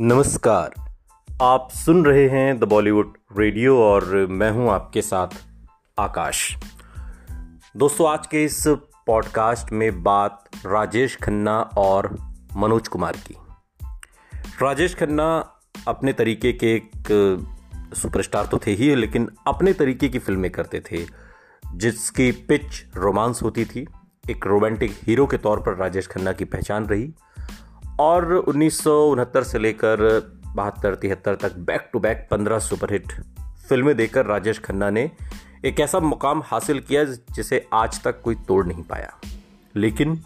नमस्कार। आप सुन रहे हैं द बॉलीवुड रेडियो और मैं हूँ आपके साथ आकाश। दोस्तों, आज के इस पॉडकास्ट में बात राजेश खन्ना और मनोज कुमार की। राजेश खन्ना अपने तरीके के एक सुपरस्टार तो थे ही, लेकिन अपने तरीके की फ़िल्में करते थे, जिसकी पिच रोमांस होती थी। एक रोमांटिक हीरो के तौर पर राजेश खन्ना की पहचान रही। और उन्नीस सौ उनहत्तर से लेकर बहत्तर, तिहत्तर तक बैक टू बैक पंद्रह सुपरहिट फ़िल्में देकर राजेश खन्ना ने एक ऐसा मुकाम हासिल किया जिसे आज तक कोई तोड़ नहीं पाया। लेकिन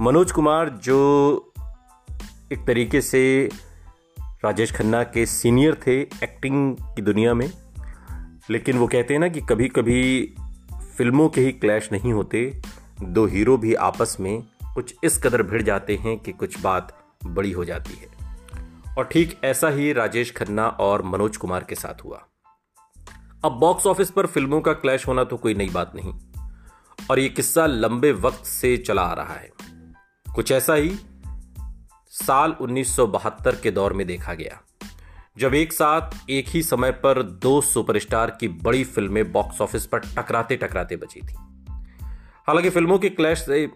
मनोज कुमार जो एक तरीके से राजेश खन्ना के सीनियर थे एक्टिंग की दुनिया में, लेकिन वो कहते हैं ना कि कभी कभी फ़िल्मों के ही क्लैश नहीं होते, दो हीरो भी आपस में कुछ इस कदर भिड़ जाते हैं कि कुछ बात बड़ी हो जाती है। और ठीक ऐसा ही राजेश खन्ना और मनोज कुमार के साथ हुआ। अब बॉक्स ऑफ़िस पर फ़िल्मों का क्लैश होना तो कोई नई बात नहीं। और यह किस्सा लंबे वक्त से चला आ रहा है। कुछ ऐसा ही साल 1972 के दौर में देखा गया। जब एक साथ एक ही समय पर दो सुपरस्टार की बड़ी फ़िल्में बॉक्स ऑफ़िस पर टकराते टकराते बची थी। हालाँकि फ़िल्मों के क्लैश से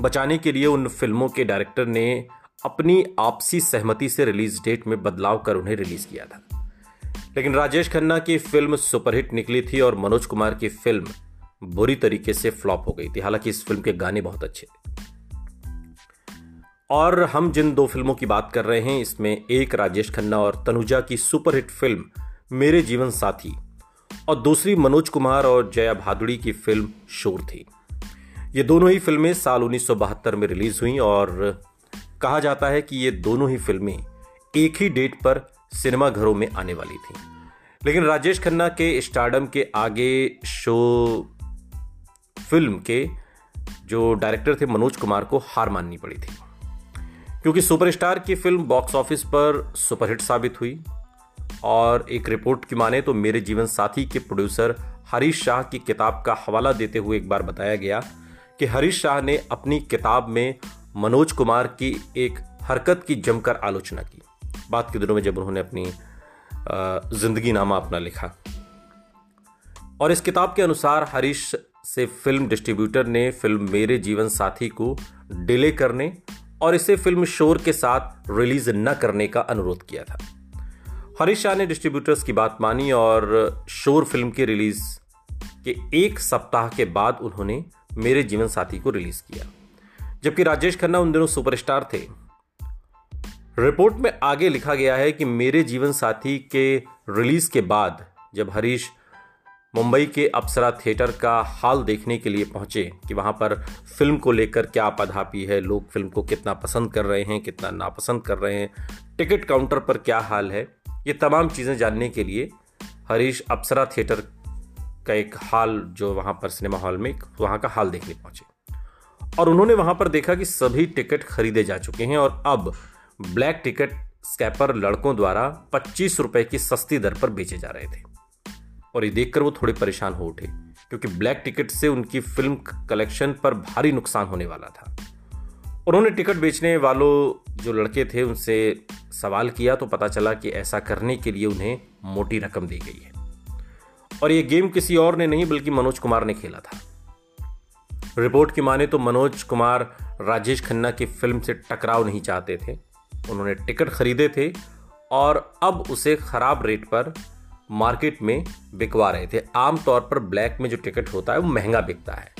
बचाने के लिए उन फ़िल्मों के डायरेक्टर ने अपनी आपसी सहमति से रिलीज़ डेट में बदलाव कर उन्हें रिलीज़ किया था। लेकिन राजेश खन्ना की फ़िल्म सुपरहिट निकली थी और मनोज कुमार की फ़िल्म बुरी तरीके से फ्लॉप हो गई थी। हालाँकि इस फ़िल्म के गाने बहुत अच्छे थे। और हम जिन दो फ़िल्मों की बात कर रहे हैं, इसमें एक राजेश खन्ना और तनुजा की सुपरहिट फ़िल्म मेरे जीवन साथी और दूसरी मनोज कुमार और जया भादुड़ी की फ़िल्म शोर थी। ये दोनों ही फ़िल्में साल उन्नीस सौ बहत्तर में रिलीज़ हुई और कहा जाता है कि ये दोनों ही फ़िल्में एक ही डेट पर सिनेमा घरों में आने वाली थी। लेकिन राजेश खन्ना के स्टार्डम के आगे शो फ़िल्म के जो डायरेक्टर थे मनोज कुमार को हार माननी पड़ी थी। क्योंकि सुपरस्टार की फ़िल्म बॉक्स ऑफ़िस पर सुपरहिट साबित हुई और एक रिपोर्ट की माने तो मेरे जीवन साथी के प्रोड्यूसर हरीश शाह की किताब का हवाला देते हुए एक बार बताया गया कि हरीश शाह ने अपनी किताब में मनोज कुमार की एक हरकत की जमकर आलोचना की। बात के दिनों में जब उन्होंने अपनी ज़िंदगी नामा अपना लिखा। और इस किताब के अनुसार हरीश से फ़िल्म डिस्ट्रीब्यूटर ने फ़िल्म मेरे जीवन साथी को डिले करने और इसे फ़िल्म शोर के साथ रिलीज़ न करने का अनुरोध किया था। हरीश शाह ने डिस्ट्रीब्यूटर्स की बात मानी और शोर फ़िल्म की रिलीज़ के एक सप्ताह के बाद उन्होंने मेरे जीवन साथी को रिलीज़ किया। जबकि राजेश खन्ना उन दिनों सुपरस्टार थे। रिपोर्ट में आगे लिखा गया है कि मेरे जीवन साथी के रिलीज़ के बाद जब हरीश मुंबई के अप्सरा थिएटर का हाल देखने के लिए पहुँचे कि वहाँ पर फ़िल्म को लेकर क्या पधापी है, लोग फ़िल्म को कितना पसंद कर रहे हैं, कितना नापसंद कर रहे हैं, टिकट काउंटर पर क्या हाल है, ये तमाम चीज़ें जानने के लिए हरीश अप्सरा थिएटर का एक हाल जो वहाँ पर सिनेमा हॉल में वहाँ का हाल देखने पहुँचे। और उन्होंने वहाँ पर देखा कि सभी टिकट खरीदे जा चुके हैं और अब ब्लैक टिकट स्कैपर लड़कों द्वारा पच्चीस रुपए की सस्ती दर पर बेचे जा रहे थे। और ये देखकर वो थोड़े परेशान हो उठे, क्योंकि ब्लैक टिकट से उनकी फ़िल्म कलेक्शन पर भारी नुकसान होने वाला था। उन्होंने टिकट बेचने वालों जो लड़के थे उनसे सवाल किया तो पता चला कि ऐसा करने के लिए उन्हें मोटी रकम दी गई है। और ये गेम किसी और ने नहीं, बल्कि मनोज कुमार ने खेला था। रिपोर्ट की माने तो मनोज कुमार राजेश खन्ना की फ़िल्म से टकराव नहीं चाहते थे। उन्होंने टिकट खरीदे थे और अब उसे खराब रेट पर मार्केट में बिकवा रहे थे। आमतौर पर ब्लैक में जो टिकट होता है, वो महँगा बिकता है।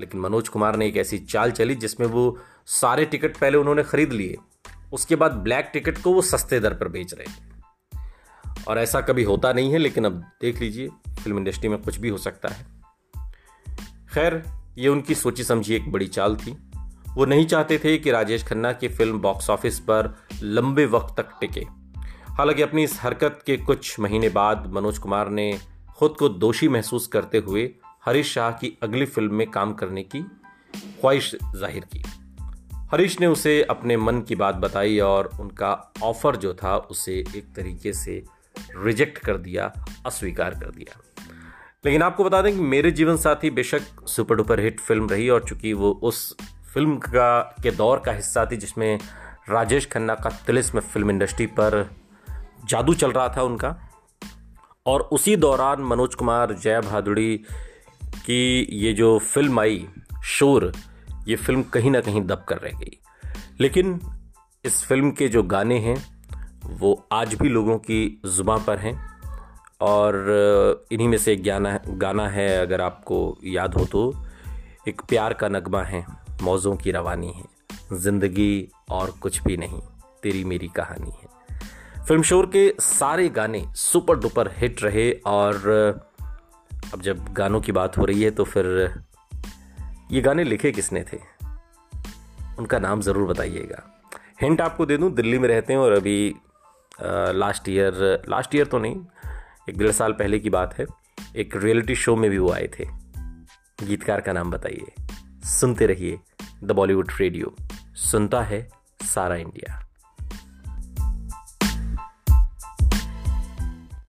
लेकिन मनोज कुमार ने एक ऐसी चाल चली जिसमें वो सारे टिकट पहले उन्होंने खरीद लिए। उसके बाद ब्लैक टिकट को वो सस्ते दर पर बेच रहे थे। और ऐसा कभी होता नहीं है, लेकिन अब देख लीजिए। फ़िल्म इंडस्ट्री में कुछ भी हो सकता है। खैर, ये उनकी सोची समझी एक बड़ी चाल थी। वो नहीं चाहते थे कि राजेश खन्ना की फ़िल्म बॉक्स ऑफ़िस पर लंबे वक्त तक टिके। हालाँकि अपनी इस हरकत के कुछ महीने बाद मनोज कुमार ने खुद को दोषी महसूस करते हुए हरीश शाह की अगली फ़िल्म में काम करने की ख्वाहिश ज़ाहिर की। हरीश ने उसे अपने मन की बात बताई और उनका ऑफ़र जो था, उसे एक तरीके से रिजेक्ट कर दिया, अस्वीकार कर दिया। लेकिन आपको बता दें कि मेरे जीवन साथी बेशक सुपर डुपर हिट फ़िल्म रही और चूँकि वो उस फ़िल्म का, के दौर का हिस्सा थी जिसमें राजेश खन्ना का तिलिस्म फ़िल्म इंडस्ट्री पर जादू चल रहा था उनका। और उसी दौरान मनोज कुमार, जय भादुड़ी की ये जो फ़िल्म आई, शोर, ये फ़िल्म कहीं ना कहीं दब कर रह गई। लेकिन इस फ़िल्म के जो गाने हैं, वो आज भी लोगों की जुबा पर हैं। और इन्हीं में से एक गाना गाना है अगर आपको याद हो तो। एक प्यार का नगमा है मौज़ों की रवानी है ज़िंदगी और कुछ भी नहीं तेरी मेरी कहानी है। फ़िल्म शोर के सारे गाने सुपर डुपर हिट रहे और अब जब गानों की बात हो रही है तो फिर ये गाने लिखे किसने थे? उनका नाम ज़रूर बताइएगा। हिंट आपको दे दूँ दिल्ली में रहते हैं और अभी आ, लास्ट ईयर लास्ट ईयर तो नहीं एक डेढ़ साल पहले की बात है, एक रियलिटी शो में भी वो आए थे। गीतकार का नाम बताइए। सुनते रहिए द बॉलीवुड रेडियो सुनता है सारा इंडिया